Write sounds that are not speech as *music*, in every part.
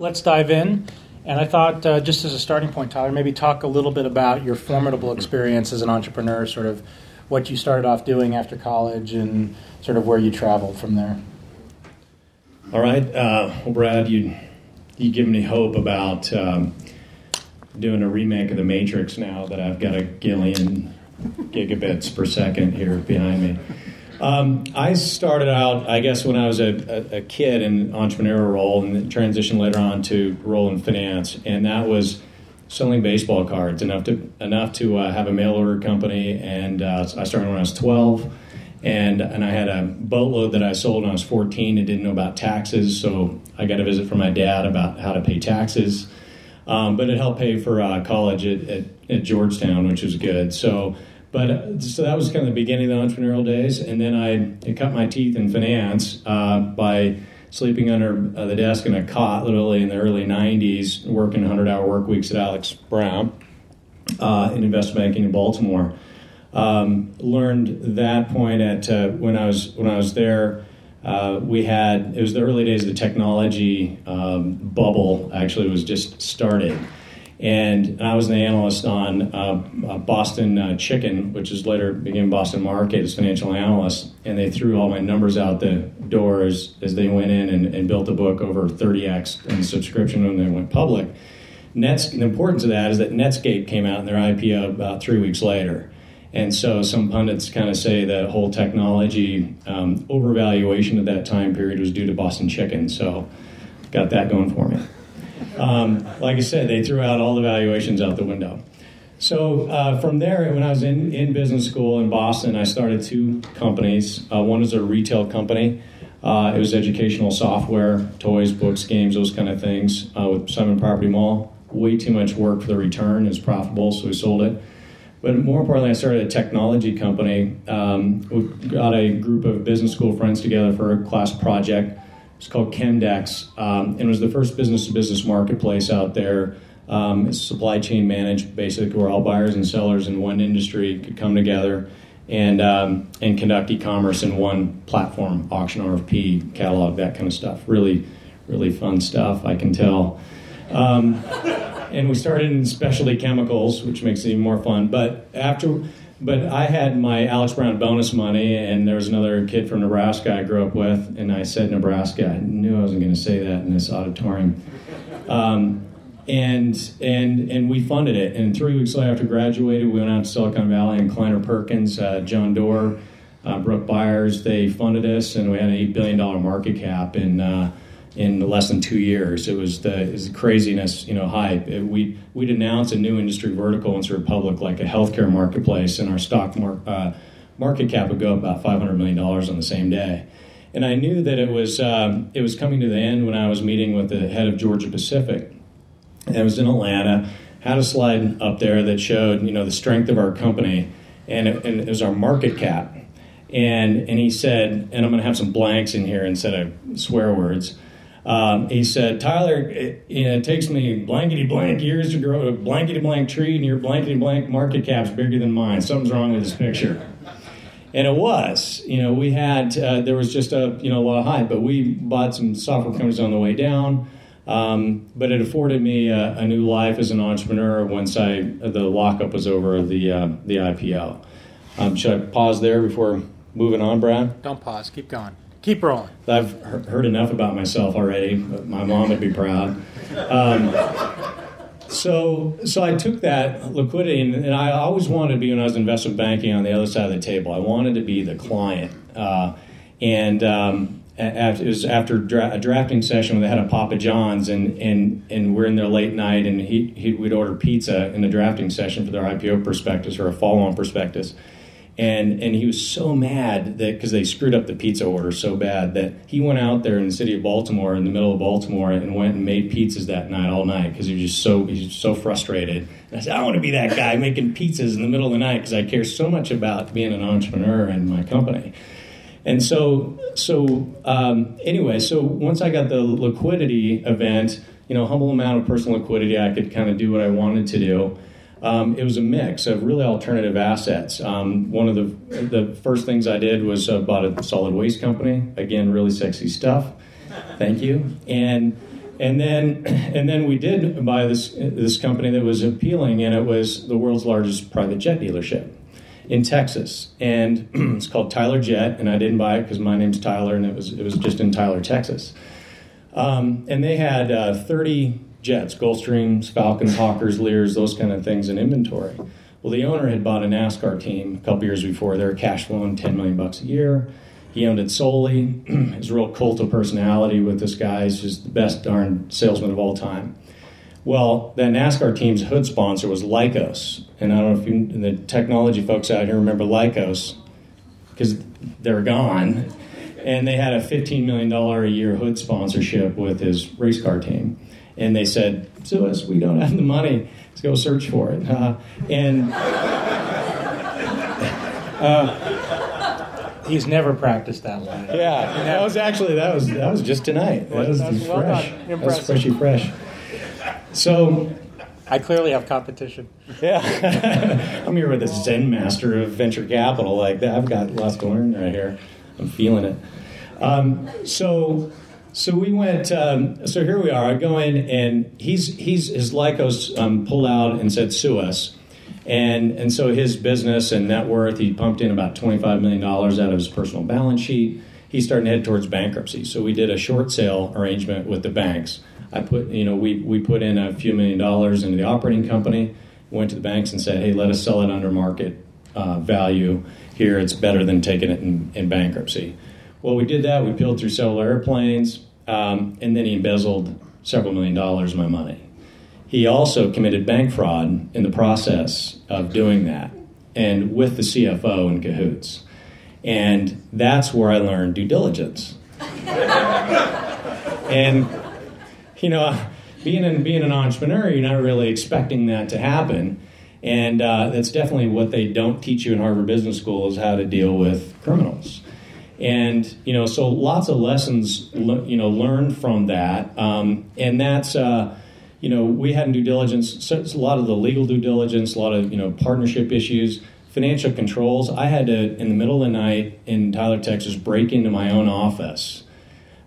let's dive in. And I thought, uh, just as a starting point, Tyler, maybe talk a little bit about your formidable experience as an entrepreneur, sort of what you started off doing after college, and sort of where you traveled from there. All right. Uh, well, Brad, you you give me hope about um, doing a remake of The Matrix now that I've got a gillion gigabits per second here behind me. Um, I started out, I guess, when I was a, a, kid in entrepreneurial role, and transitioned later on to role in finance, and that was selling baseball cards enough to enough to uh, have a mail order company. And uh, I started when I was twelve, and and I had a boatload that I sold when I was fourteen and didn't know about taxes, so I got a visit from my dad about how to pay taxes. Um, but it helped pay for uh, college at, at, at Georgetown, which was good. So but uh, so that was kind of the beginning of the entrepreneurial days, and then I, I cut my teeth in finance uh, by sleeping under uh, the desk in a cot, literally in the early '90s, working 100-hour work weeks at Alex Brown uh, in investment banking in Baltimore. Um, learned that point at uh, when I was when I was there. Uh, we had it was the early days of the technology um, bubble. Actually, was just started and I was an analyst on uh, uh, Boston uh, Chicken, which is later became Boston Market as financial analyst. And they threw all my numbers out the doors as they went in and, and built a book over 30x in subscription when they went public. Nets, the importance of that is that Netscape came out in their IPO about three weeks later. And so some pundits kind of say that whole technology um, overvaluation at that time period was due to Boston Chicken. So got that going for me. Um, like I said, they threw out all the valuations out the window. So uh, from there, when I was in, in business school in Boston, I started two companies. Uh, one was a retail company. Uh, it was educational software, toys, books, games, those kind of things uh, with Simon Property Mall. Way too much work for the return. It was profitable, so we sold it. But more importantly, I started a technology company. Um, we got a group of business school friends together for a class project it's called Chemdex, um, and it was the first business-to-business marketplace out there. Um, it's supply chain managed, basically, where all buyers and sellers in one industry could come together and um, and conduct e-commerce in one platform, auction, RFP, catalog, that kind of stuff. Really, really fun stuff. I can tell. Um, and we started in specialty chemicals, which makes it even more fun. But after but I had my Alex Brown bonus money, and there was another kid from Nebraska I grew up with, and I said Nebraska. I knew I wasn't going to say that in this auditorium. Um, and and and we funded it. And three weeks later, after graduated, we went out to Silicon Valley and Kleiner Perkins, uh, John Doerr, uh, Brook Byers. They funded us, and we had an eight billion dollar market cap. And uh, in less than two years. It was the, it was craziness, you know, hype. It, we we'd announce a new industry vertical into public like a healthcare marketplace, and our stock mar- uh, market cap would go up about five hundred million dollars on the same day. And I knew that it was um, it was coming to the end when I was meeting with the head of Georgia Pacific. And I was in Atlanta. Had a slide up there that showed you know the strength of our company, and it, and it was our market cap. And and he said, and I'm going to have some blanks in here instead of swear words. Um, he said, Tyler, it, you know, it takes me blankety blank years to grow a blankety blank tree, and your blankety blank market cap's bigger than mine. Something's wrong with this picture. And it was, you know, we had, uh, there was just a, you know, a lot of hype, but we bought some software companies on the way down. Um, but it afforded me a, a, new life as an entrepreneur once I, the lockup was over the, uh, the IPO. Um, should I pause there before moving on, Brad? Don't pause, keep going. Keep rolling. I've heard enough about myself already. my mom would be proud. Um, so, so I took that liquidity, and, and, I always wanted to be when I was investment banking on the other side of the table. I wanted to be the client, uh, and um, after, it was after dra- a drafting session when they had a Papa John's, and and and we're in there late night, and he, he we'd order pizza in the drafting session for their IPO prospectus or a follow-on prospectus and and he was so mad that because they screwed up the pizza order so bad that he went out there in the city of Baltimore in the middle of Baltimore and went and made pizzas that night all night because he was just so he's so frustrated. And I said I want to be that guy making pizzas in the middle of the night because I care so much about being an entrepreneur and my company. And so so um, anyway, so once I got the liquidity event, you know, humble amount of personal liquidity, I could kind of do what I wanted to do. Um, it was a mix of really alternative assets. Um, one of the the first things I did was uh, bought a solid waste company. Again, really sexy stuff. Thank you. And and then *clears throat* and then we did buy this this company that was appealing, and it was the world's largest private jet dealership in Texas, and *clears throat* it's called Tyler Jet, and I didn't buy it because my name's Tyler, and it was it was just in Tyler, Texas, um, and they had uh, 30 jets, Gulfstreams, Falcons, Hawkers, Lears, those kind of things in inventory. Well, the owner had bought a NASCAR team a couple years before. They were cash flowing 10 million bucks a year. He owned it solely. *clears throat* His real cult of personality with this guy. He's just the best darn salesman of all time. Well, that NASCAR team's hood sponsor was Lycos, and I don't know if you, the technology folks out here remember Lycos because they're gone. And they had a $15 million a year hood sponsorship with his race car team. And they said, "Sue us, we don't have the money. Let's go search for it." Uh, and *laughs* uh, he's never practiced that line. Yeah, that was actually that was that was just tonight. That was That's well fresh. done. That was freshy fresh. So I clearly have competition. yeah, *laughs* I'm here with a Zen master of venture capital. Like that, I've got lots to learn right here. I'm feeling it. Um, so, so we went. Um, so here we are. I go in, and he's he's his Lycos um, pulled out and said, "Sue us." And and so his business and net worth, he pumped in about twenty five million dollars out of his personal balance sheet. He's starting to head towards bankruptcy. So we did a short sale arrangement with the banks. I put, you know, we we put in a few million dollars into the operating company. Went to the banks and said, "Hey, let us sell it under market uh, value. Here, it's better than taking it in, in bankruptcy." Well, we did that. We peeled through several airplanes, um, and then he embezzled several million dollars of my money. He also committed bank fraud in the process of doing that, and with the CFO in cahoots. And that's where I learned due diligence. *laughs* and you know, being an, being an entrepreneur, you're not really expecting that to happen. And uh, that's definitely what they don't teach you in Harvard Business School is how to deal with criminals. And you know, so lots of lessons you know learned from that. Um, and that's uh, you know we had in due diligence a lot of the legal due diligence, a lot of you know partnership issues, financial controls. I had to in the middle of the night in Tyler, Texas, break into my own office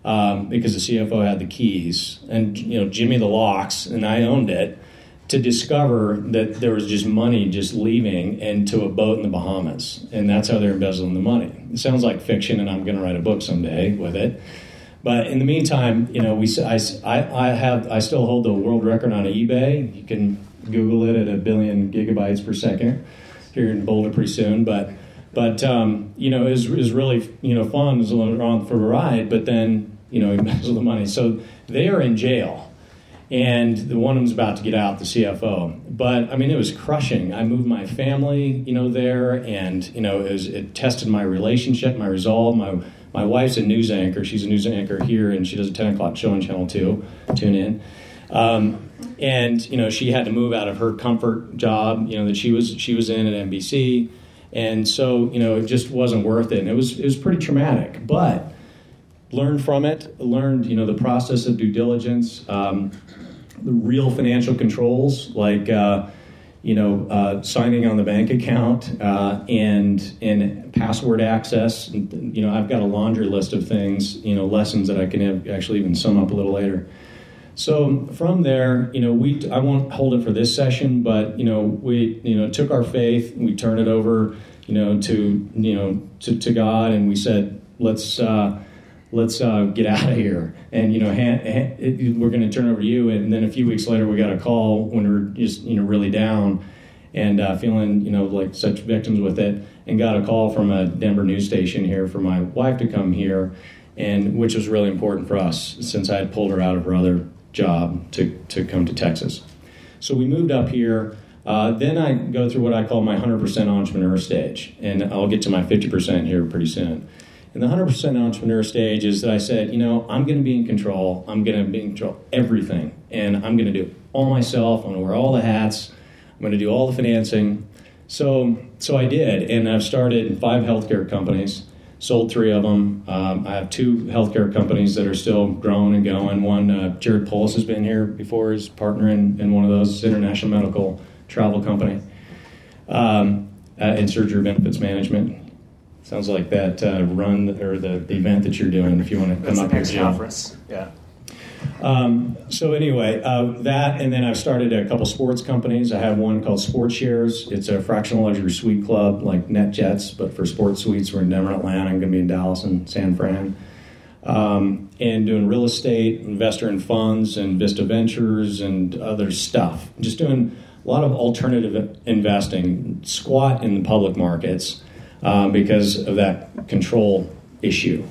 um, because the CFO had the keys and you know Jimmy the locks, and I owned it. To discover that there was just money just leaving into a boat in the Bahamas, and that's how they're embezzling the money. It sounds like fiction, and I'm going to write a book someday with it. But in the meantime, you know, we I, I have I still hold the world record on eBay. You can Google it at a billion gigabytes per second here in Boulder pretty soon. But but um, you know, is is really you know fun. It was on for a ride, but then you know *laughs* embezzle the money. So they are in jail, and the one them's about to get out, the CFO. But I mean, it was crushing. I moved my family, you know, there, and you know, it, was, it tested my relationship, my resolve. My my wife's a news anchor. She's a news anchor here, and she does a ten o'clock show on Channel Two. Tune in. Um, and you know, she had to move out of her comfort job, you know, that she was she was in at NBC, and so you know, it just wasn't worth it. And it was it was pretty traumatic, but learned from it. Learned you know the process of due diligence. Um, the real financial controls like uh, you know uh, signing on the bank account uh, and and password access you know I've got a laundry list of things you know lessons that I can have, actually even sum up a little later so from there you know we I won't hold it for this session but you know we you know took our faith we turned it over you know to you know to, to God and we said let's uh, let's uh, get out of here. And you know, hand, hand, we're going to turn over to you. And then a few weeks later, we got a call when we are just you know really down and uh, feeling you know like such victims with it, and got a call from a Denver news station here for my wife to come here, and which was really important for us since I had pulled her out of her other job to to come to Texas. So we moved up here. Uh, then I go through what I call my 100% entrepreneur stage, and I'll get to my 50% here pretty soon. And the 100% entrepreneur stage is that I said, you know, I'm going to be in control. I'm going to be in control of everything. And I'm going to do all myself. I'm going to wear all the hats. I'm going to do all the financing. So, so I did. And I've started five healthcare companies, sold three of them. Um, I have two healthcare companies that are still growing and going. One, uh, Jared Polis has been here before, his partner in, in one of those, International Medical Travel Company, um, uh, in surgery benefits management. Sounds like that uh, run or the, the event that you're doing. If you want to come up next here, conference. Yeah. Um, so anyway, uh, that and then I've started a couple sports companies. I have one called Sports Shares. It's a fractional luxury suite club like NetJets, but for sports suites. We're in Denver, Atlanta. I'm going to be in Dallas and San Fran. Um, and doing real estate, investor in funds, and Vista Ventures, and other stuff. Just doing a lot of alternative investing, squat in the public markets um, because of that control issue.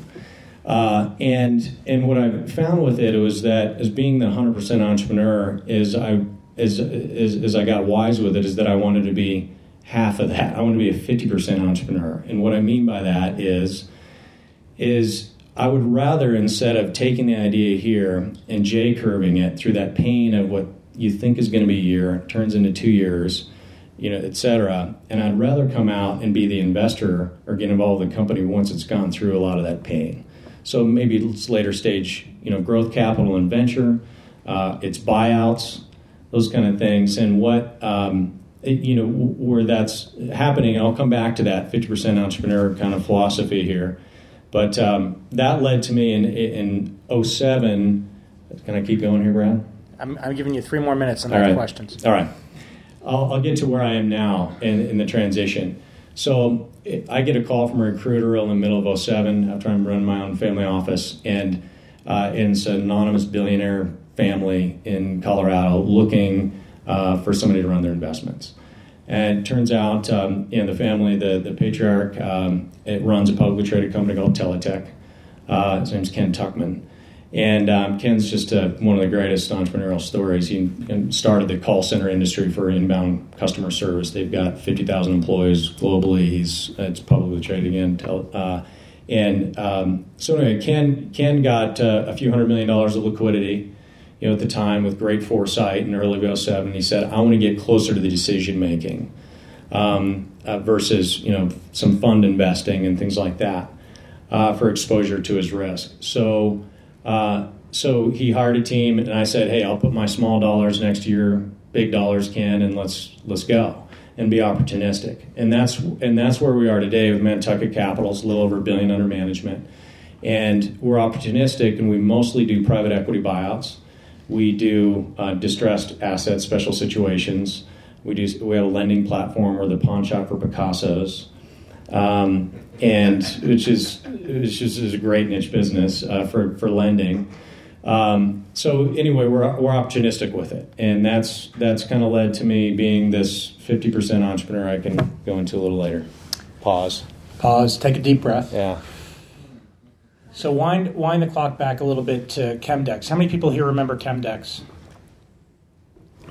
Uh, and and what I found with it was that as being the 100% entrepreneur is I as, as, as I got wise with it is that I wanted to be half of that. I want to be a 50% entrepreneur. And what I mean by that is is I would rather instead of taking the idea here and J curving it through that pain of what you think is going to be a year turns into two years, you know, et cetera. And I'd rather come out and be the investor or get involved with the company once it's gone through a lot of that pain. So maybe it's later stage, you know, growth capital and venture, uh, it's buyouts, those kind of things, and what um, it, you know where that's happening. And I'll come back to that 50% entrepreneur kind of philosophy here, but um, that led to me in in 07. Can I keep going here, Brad? I'm, I'm giving you three more minutes and then questions. All right. I'll, I'll, get to where I am now in, in the transition. So I get a call from a recruiter in the middle of 07 after I'm running my own family office, and, uh, it's an anonymous billionaire family in Colorado looking uh, for somebody to run their investments. And it turns out, um, in the family, the, the patriarch, um, it runs a publicly traded company called Teletech. Uh, his name's Ken Tuchman. And um, Ken's just a, one of the greatest entrepreneurial stories. He started the call center industry for inbound customer service. They've got 50,000 employees globally. He's it's publicly traded again. Uh, and um, so anyway, Ken Ken got uh, a few hundred million dollars of liquidity. You know, at the time with great foresight in early 07, he said, "I want to get closer to the decision making um, uh, versus you know some fund investing and things like that uh, for exposure to his risk." So uh, so he hired a team, and I said, "Hey, I'll put my small dollars next to your big dollars, Ken, and let's let's go and be opportunistic." And that's and that's where we are today with Nantucket Capital's a little over a billion under management, and we're opportunistic, and we mostly do private equity buyouts. We do uh, distressed assets, special situations. We do we have a lending platform. We're the pawn shop for Picasso's. Um, and which is which is, is a great niche business uh, for for lending. Um, so anyway, we're we're opportunistic with it, and that's that's kind of led to me being this fifty percent entrepreneur. I can go into a little later. Pause. Pause. Take a deep breath. Yeah. So wind wind the clock back a little bit to Chemdex. How many people here remember Chemdex?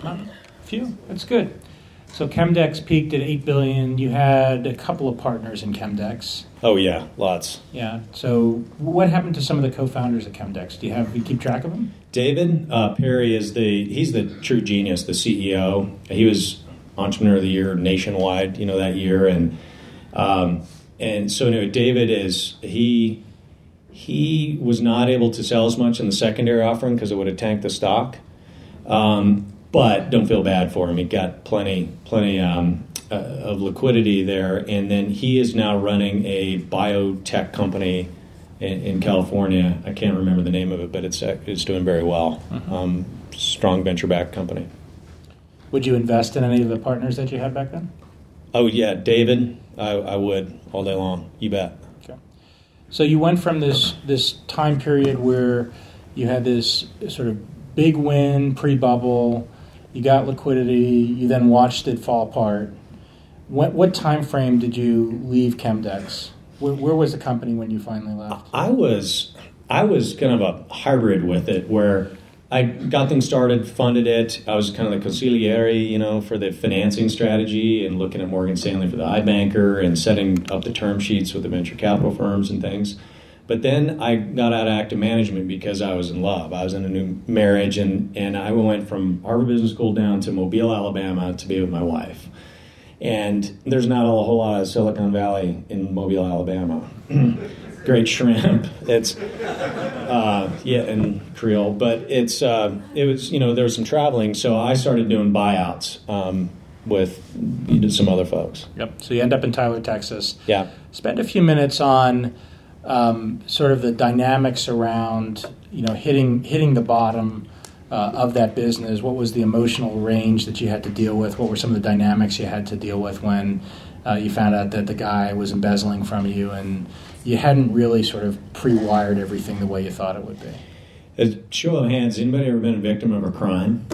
A few. That's good. So Chemdex peaked at eight billion. You had a couple of partners in Chemdex. Oh yeah, lots. Yeah. So what happened to some of the co-founders at Chemdex? Do you have do you keep track of them? David uh, Perry is the he's the true genius, the CEO. He was entrepreneur of the year nationwide, you know that year, and um, and so anyway, David is he he was not able to sell as much in the secondary offering because it would have tanked the stock. Um, but don't feel bad for him. He got plenty, plenty um, uh, of liquidity there, and then he is now running a biotech company in, in, California. I can't remember the name of it, but it's it's doing very well. Mm-hmm. Um, strong venture backed company. Would you invest in any of the partners that you had back then? Oh yeah, David. I, I would all day long. You bet. Okay. So you went from this this time period where you had this sort of big win pre bubble you got liquidity, you then watched it fall apart. What, what time frame did you leave Chemdex? Where, where was the company when you finally left? I was I was kind of a hybrid with it, where I got things started, funded it. I was kind of the consigliere, you know, for the financing strategy and looking at Morgan Stanley for the iBanker and setting up the term sheets with the venture capital firms and things. But then I got out of active management because I was in love. I was in a new marriage, and, and I went from Harvard Business School down to Mobile, Alabama to be with my wife. And there's not a whole lot of Silicon Valley in Mobile, Alabama. *clears throat* Great shrimp. It's uh, yeah, and Creole, but it's uh, it was you know there was some traveling, so I started doing buyouts um, with some other folks. Yep. So you end up in Tyler, Texas. Yeah. Spend a few minutes on um, sort of the dynamics around you know, hitting hitting the bottom uh, of that business? What was the emotional range that you had to deal with? What were some of the dynamics you had to deal with when uh, you found out that the guy was embezzling from you and you hadn't really sort of pre-wired everything the way you thought it would be? A show of hands, anybody ever been a victim of a crime?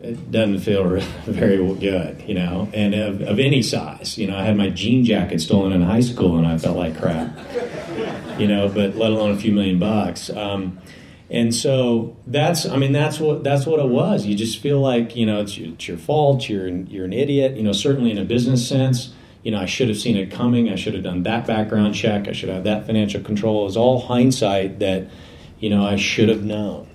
It doesn't feel *laughs* very good, you know, and of, of any size. You know, I had my jean jacket stolen in high school and I felt like crap, you know, but let alone a few million bucks. Um, and so that's, I mean, that's what that's what it was. You just feel like, you know, it's, it's your fault. You're you're an idiot. You know, certainly in a business sense you know, I should have seen it coming. I should have done that background check. I should have that financial control. It was all hindsight that, you know, I should have known.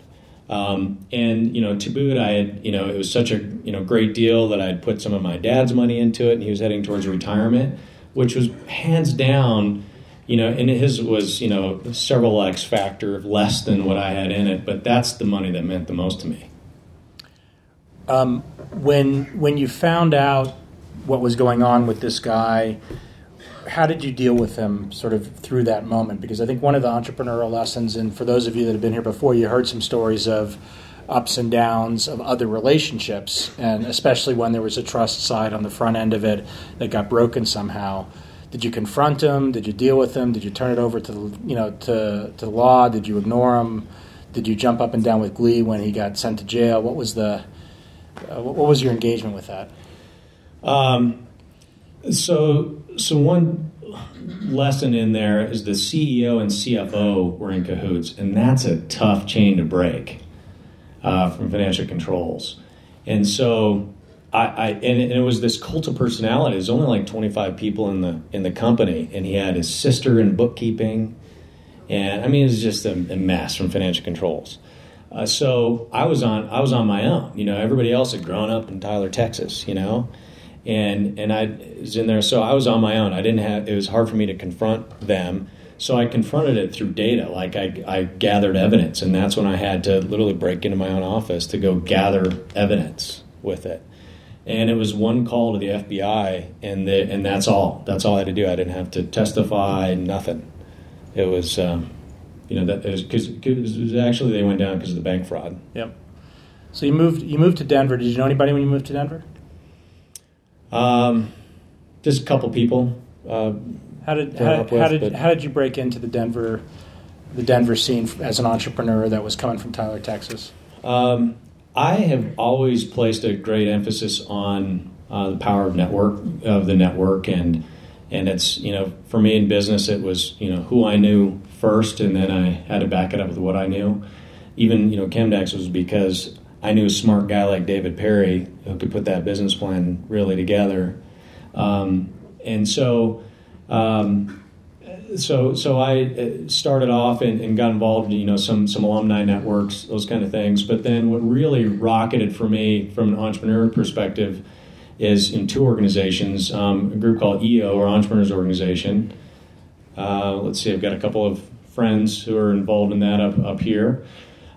Um, and you know, to boot, I had you know it was such a you know great deal that I had put some of my dad's money into it, and he was heading towards retirement, which was hands down, you know, and his was you know several x factor less than what I had in it, but that's the money that meant the most to me. Um, when when you found out what was going on with this guy. How did you deal with him sort of through that moment? Because I think one of the entrepreneurial lessons, and for those of you that have been here before, you heard some stories of ups and downs of other relationships, and especially when there was a trust side on the front end of it that got broken somehow. Did you confront him? Did you deal with him? Did you turn it over to the, you know to to the law? Did you ignore him? Did you jump up and down with glee when he got sent to jail? What was the uh, what was your engagement with that? Um, so, so one lesson in there is the CEO and CFO were in cahoots, and that's a tough chain to break uh, from financial controls. And so, I, I and, it, and, it, was this cult of personality. There's only like 25 people in the in the company, and he had his sister in bookkeeping, and I mean, it was just a, a mess from financial controls. Uh, so I was on I was on my own. You know, everybody else had grown up in Tyler, Texas. You know, and and I was in there. So I was on my own. I didn't have. It was hard for me to confront them. So I confronted it through data. Like I, I gathered evidence, and that's when I had to literally break into my own office to go gather evidence with it. And it was one call to the FBI, and the, and that's all. That's all I had to do. I didn't have to testify. Nothing. It was. Um, you know that because actually they went down because of the bank fraud. Yep. So you moved you moved to Denver. Did you know anybody when you moved to Denver? Um, just a couple people. Uh, how did how, with, how did how did you break into the Denver the Denver scene as an entrepreneur that was coming from Tyler, Texas? Um, I have always placed a great emphasis on uh, the power of network of the network and and it's you know for me in business it was you know who I knew first and then I had to back it up with what I knew. Even you know Chemdex was because I knew a smart guy like David Perry who could put that business plan really together. Um, and so, um, so, so I uh, started off and, and, got involved in you know some some alumni networks, those kind of things. But then, what really rocketed for me from an entrepreneur perspective is in two organizations, um, a group called EO or Entrepreneurs Organization. Uh, let's see, I've got a couple of friends who are involved in that up up here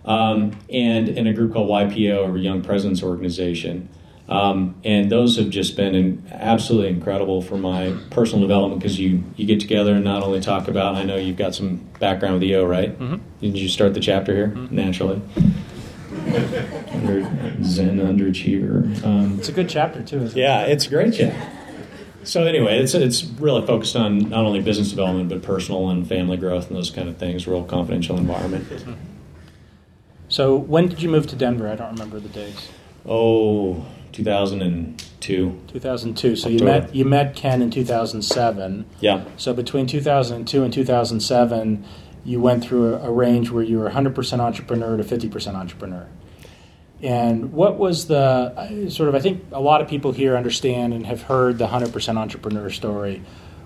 um, and in a group called YPO, or Young Presidents Organization. Um, and those have just been an, absolutely incredible for my personal development because you, you get together and not only talk about, I know you've got some background with EO, right? Mm-hmm. Did you start the chapter here? Mm-hmm. Naturally. Under Zen underachiever. Um, it's a good chapter too, isn't yeah, it? it's a great chapter. So anyway, it's it's really focused on not only business development but personal and family growth and those kind of things. Real confidential environment. So when did you move to Denver? I don't remember the dates. Oh, 2002. 2002. So October. you met you met Ken in 2007. Yeah. So between 2002 and 2007, you went through a, a range where you were 100% entrepreneur to 50% entrepreneur. And what was the sort of? I think a lot of people here understand and have heard the 100% entrepreneur story.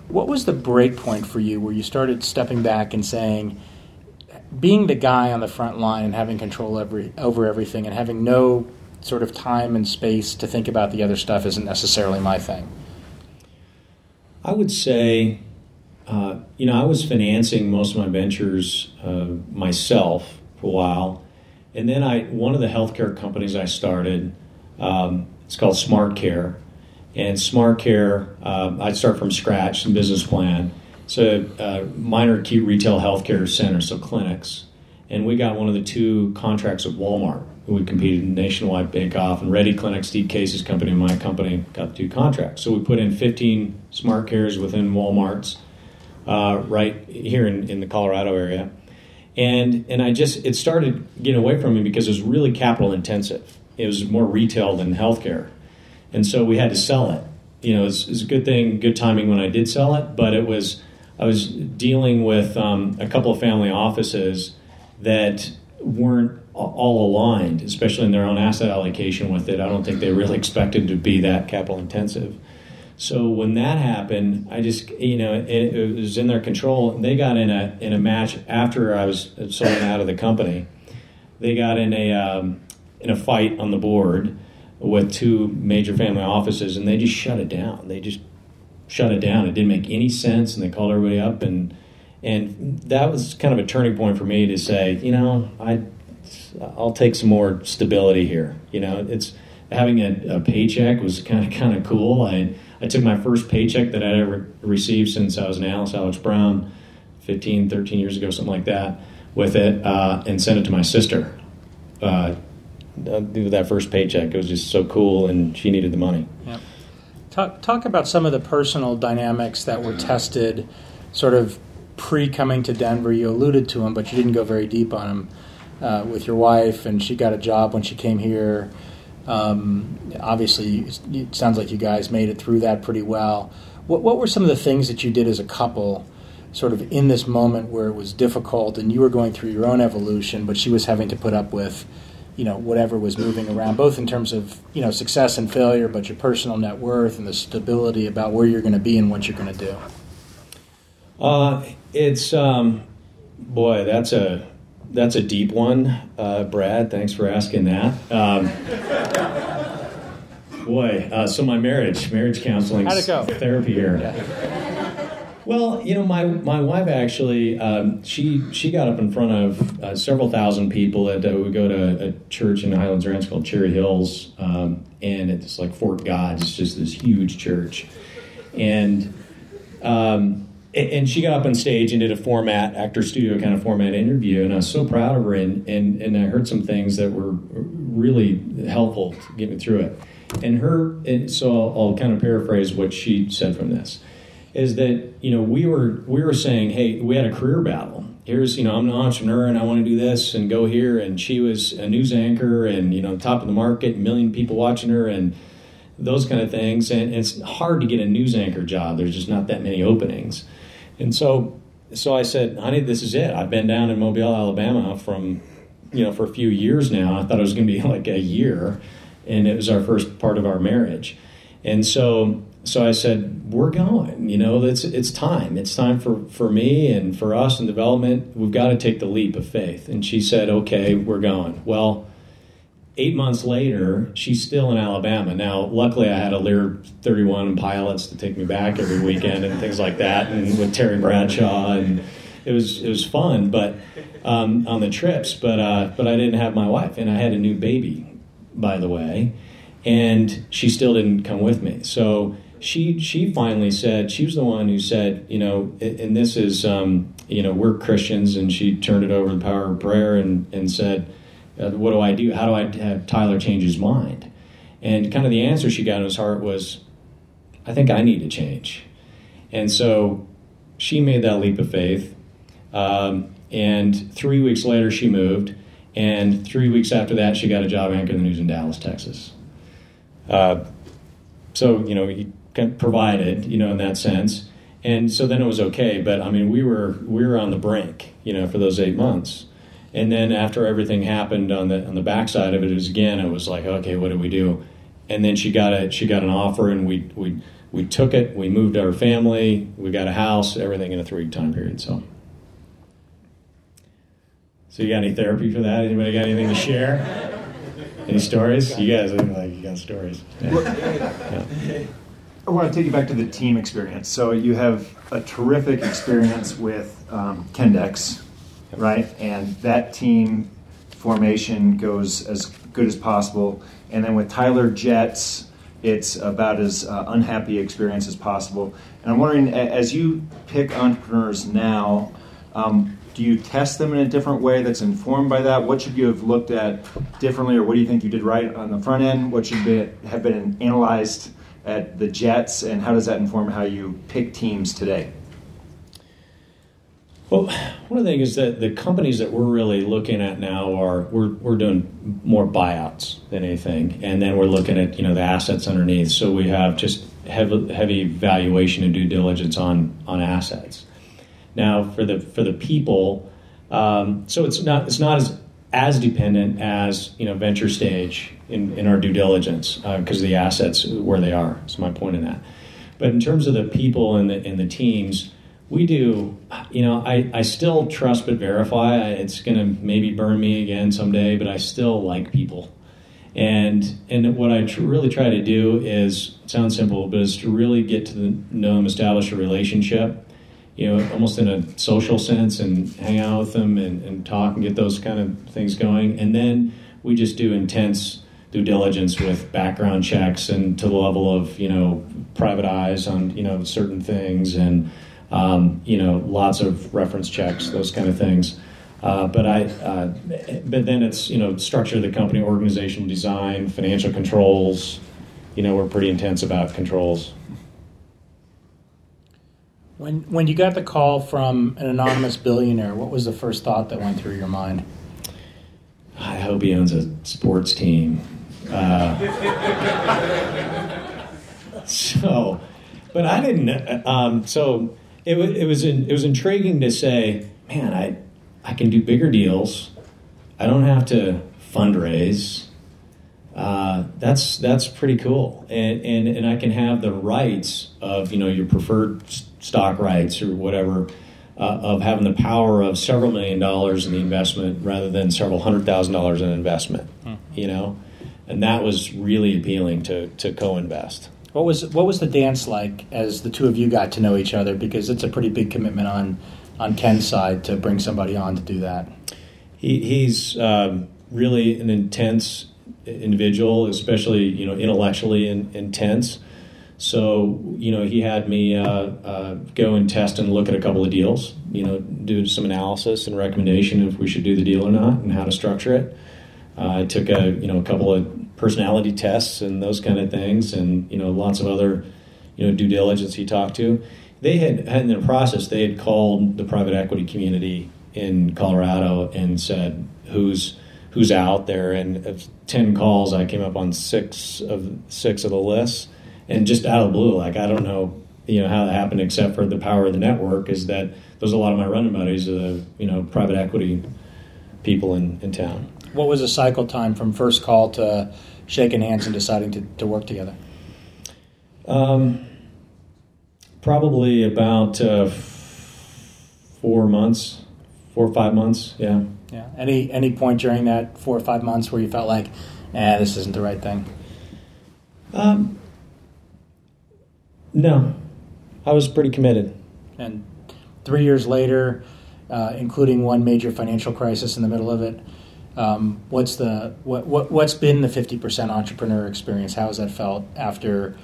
What was the break point for you where you started stepping back and saying, being the guy on the front line and having control every, over everything and having no sort of time and space to think about the other stuff isn't necessarily my thing. I would say, uh, you know, I was financing most of my ventures uh, myself for a while, and then I one of the healthcare companies I started, um, it's called Smart Care, and Smart Care, uh, I'd start from scratch, some business plan It's a, a minor acute retail healthcare center, so clinics. And we got one of the two contracts with Walmart. We competed in nationwide bake off, and RediClinic, Steve Case's company, and my company got the two contracts. So we put in 15 smart cares within Walmart's uh, right here in, in the Colorado area. And, and I just, it started getting away from me because it was really capital intensive. It was more retail than healthcare. And so we had to sell it. You know, it was, it a good thing, good timing when I did sell it, but it was, I was dealing with um, a couple of family offices that weren't all aligned, especially in their own asset allocation with it. I don't think they really *laughs* expected to be that capital intensive. So when that happened, I just you know it, it was in their control. They got in a in a match after I was sold out of the company. They got in a um, in a fight on the board with two major family offices, and they just shut it down. They just shut it down. It didn't make any sense, and they called everybody up and and that was kind of a turning point for me to say, you know, I I'll take some more stability here. You know, it's having a, a paycheck was kind of kind of cool. I I took my first paycheck that I'd ever received since I was an Alice Alex Brown, 15, 13 years ago, something like that, with it, uh, and sent it to my sister. Uh, that first paycheck, it was just so cool, and she needed the money. Yeah. Talk, talk about some of the personal dynamics that were tested, sort of pre coming to Denver. You alluded to them, but you didn't go very deep on them. Uh, with your wife, and she got a job when she came here. Um, obviously, it sounds like you guys made it through that pretty well. What, what were some of the things that you did as a couple, sort of in this moment where it was difficult and you were going through your own evolution, but she was having to put up with, you know, whatever was moving around, both in terms of you know success and failure, but your personal net worth and the stability about where you're going to be and what you're going to do. Uh, it's um, boy, that's a that's a deep one, uh, Brad. Thanks for asking that. Um, boy, uh, so my marriage, marriage counseling, How'd it go? therapy here. Yeah. Well, you know, my, my wife actually, um, she she got up in front of uh, several thousand people. At, uh, we go to a church in Highlands Ranch called Cherry Hills, um, and it's like Fort God. It's just this huge church, and um, and she got up on stage and did a format actor studio kind of format interview and i was so proud of her and, and, and i heard some things that were really helpful to get me through it and her and so I'll, I'll, kind of paraphrase what she said from this is that you know we were we were saying hey we had a career battle here's you know i'm an entrepreneur and i want to do this and go here and she was a news anchor and you know top of the market million people watching her and those kind of things and it's hard to get a news anchor job there's just not that many openings and so, so I said, honey, this is it. I've been down in Mobile, Alabama from, you know, for a few years now. I thought it was going to be *laughs* like a year, and it was our first part of our marriage. And so, so I said, we're going. You know, it's it's time. It's time for for me and for us in development. We've got to take the leap of faith. And she said, okay, we're going. Well eight months later, she's still in Alabama. Now, luckily, I had a Lear 31 pilots to take me back every weekend and things like that, and with Terry Bradshaw, and it was it was fun. But um, on the trips, but uh, but I didn't have my wife, and I had a new baby, by the way, and she still didn't come with me. So she she finally said she was the one who said, you know, and this is um, you know we're Christians, and she turned it over the power of prayer and and said uh, what do I do? How do I have Tyler change his mind? And kind of the answer she got in his heart was, I think I need to change. And so she made that leap of faith. Um, and three weeks later, she moved. And three weeks after that, she got a job anchoring the news in Dallas, Texas. Uh, so, you know, he provided, you know, in that sense. And so then it was okay. But I mean, we were we were on the brink, you know, for those eight months. And then after everything happened on the on the backside of it, it was again it was like okay, what do we do? And then she got a she got an offer, and we we we took it. We moved our family. We got a house. Everything in a three week time period. So. So you got any therapy for that? Anybody got anything to share? Any stories? You guys like you got stories. Yeah. Yeah. I want to take you back to the team experience. So you have a terrific experience with um, Chemdex, right? And that team formation goes as good as possible. And then with Tyler Jets, it's about as uh, unhappy experience as possible. And I'm wondering, as you pick entrepreneurs now, um, do you test them in a different way that's informed by that? What should you have looked at differently, or what do you think you did right on the front end? What should be, have been analyzed at the Jets, and how does that inform how you pick teams today? Well, one of the things is that the companies that we're really looking at now are we're, we're doing more buyouts than anything, and then we're looking at you know the assets underneath. So we have just heavy, heavy valuation and due diligence on on assets. Now for the for the people, um, so it's not it's not as as dependent as you know venture stage in, in our due diligence because uh, the assets where they are. Is my point in that. But in terms of the people and the and the teams we do you know i, I still trust but verify it's to maybe burn me again someday but i still like people and and what i tr- really try to do is sounds simple but is to really get to the, know them establish a relationship you know almost in a social sense and hang out with them and, and talk and get those kind of things going and then we just do intense due diligence with background checks and to the level of you know private eyes on you know certain things and um, you know, lots of reference checks, those kind of things. Uh, but I, uh, but then it's you know, structure of the company, organizational design, financial controls. You know, we're pretty intense about controls. When when you got the call from an anonymous billionaire, what was the first thought that went through your mind? I hope he owns a sports team. Uh, so, but I didn't. Um, so it, it was in, it was intriguing to say, man, I I can do bigger deals. I don't have to fundraise. Uh, that's that's pretty cool, and, and and I can have the rights of you know your preferred stock rights or whatever uh, of having the power of several million dollars in the investment rather than several hundred thousand dollars in investment. Hmm. You know, and that was really appealing to to co-invest. What was what was the dance like as the two of you got to know each other? Because it's a pretty big commitment on on Ken's side to bring somebody on to do that. He, he's um, really an intense individual, especially you know intellectually in, intense. So you know he had me uh, uh, go and test and look at a couple of deals. You know, do some analysis and recommendation if we should do the deal or not and how to structure it. Uh, I took a you know a couple of personality tests and those kind of things, and you know lots of other you know due diligence he talked to. They had, had in the process they had called the private equity community in Colorado and said who's who's out there, and of ten calls I came up on six of six of the lists, and just out of the blue, like I don't know you know how that happened except for the power of the network is that there's a lot of my running buddies uh, you know private equity people in, in town what was the cycle time from first call to shaking hands and deciding to, to work together? Um, probably about uh, four months, four or five months. Yeah. Yeah. Any any point during that four or five months where you felt like, nah, this isn't the right thing? Um, no, I was pretty committed. And three years later, uh, including one major financial crisis in the middle of it, um, what's the what, what what's been the fifty percent entrepreneur experience? How has that felt after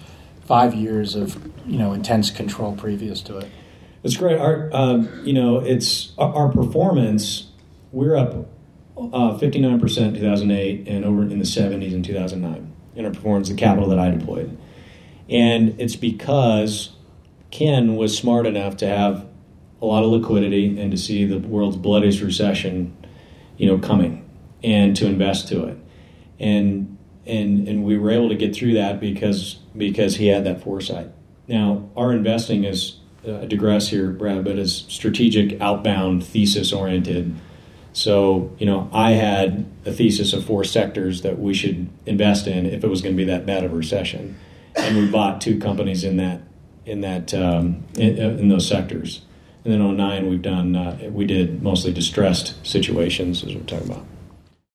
five years of you know intense control previous to it? It's great. Our um, you know it's our performance. We're up uh, fifty nine percent in two thousand eight and over in the seventies in two thousand nine in our performance, the capital that I deployed, and it's because Ken was smart enough to have a lot of liquidity and to see the world's bloodiest recession, you know, coming and to invest to it. And and and we were able to get through that because because he had that foresight. Now our investing is uh, digress here, Brad, but is strategic, outbound, thesis oriented. So you know, I had a thesis of four sectors that we should invest in if it was going to be that bad of a recession, and we bought two companies in that in that um, in, uh, in, those sectors. And then on 09, we've done uh, we did mostly distressed situations, as we're talking about.